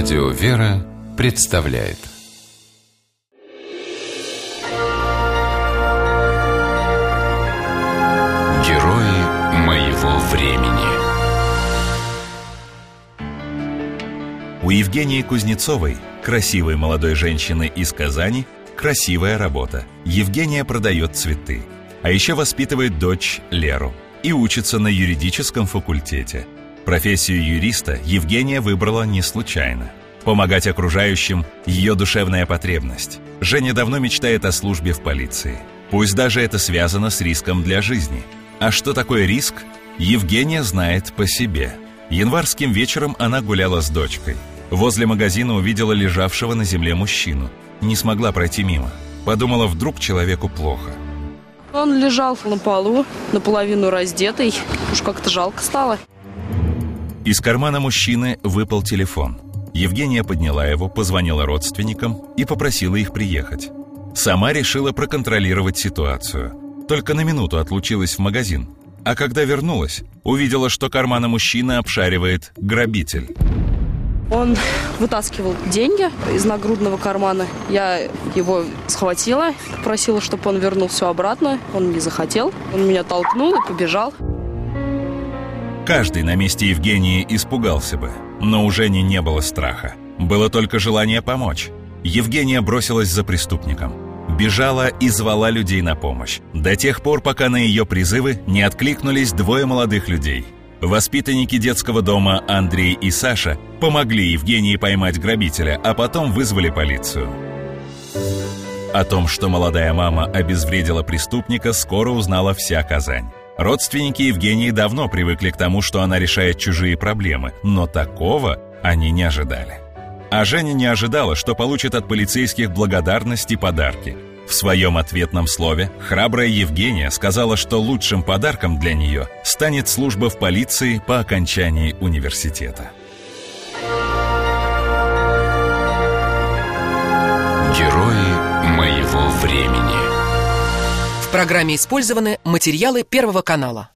Радио «Вера» представляет Герои моего времени У Евгении Кузнецовой, красивой молодой женщины из Казани, красивая работа. Евгения продает цветы. А еще воспитывает дочь Леру и учится на юридическом факультете. Профессию юриста Евгения выбрала не случайно. Помогать окружающим – ее душевная потребность. Женя давно мечтает о службе в полиции. Пусть даже это связано с риском для жизни. А что такое риск, Евгения знает по себе. Январским вечером она гуляла с дочкой. Возле магазина увидела лежавшего на земле мужчину. Не смогла пройти мимо. Подумала, вдруг человеку плохо. Он лежал на полу, наполовину раздетый. Уж как-то жалко стало. Из кармана мужчины выпал телефон. Евгения подняла его, позвонила родственникам и попросила их приехать. Сама решила проконтролировать ситуацию. Только на минуту отлучилась в магазин. А когда вернулась, увидела, что кармана мужчины обшаривает грабитель. Он вытаскивал деньги из нагрудного кармана. Я его схватила, попросила, чтобы он вернул все обратно. Он не захотел. Он меня толкнул и побежал. Каждый на месте Евгении испугался бы, но у Жени не было страха. Было только желание помочь. Евгения бросилась за преступником. Бежала и звала людей на помощь. До тех пор, пока на ее призывы не откликнулись двое молодых людей. Воспитанники детского дома Андрей и Саша помогли Евгении поймать грабителя, а потом вызвали полицию. О том, что молодая мама обезвредила преступника, скоро узнала вся Казань. Родственники Евгении давно привыкли к тому, что она решает чужие проблемы, но такого они не ожидали. А Женя не ожидала, что получит от полицейских благодарность и подарки. В своем ответном слове храбрая Евгения сказала, что лучшим подарком для нее станет служба в полиции по окончании университета. В программе использованы материалы Первого канала.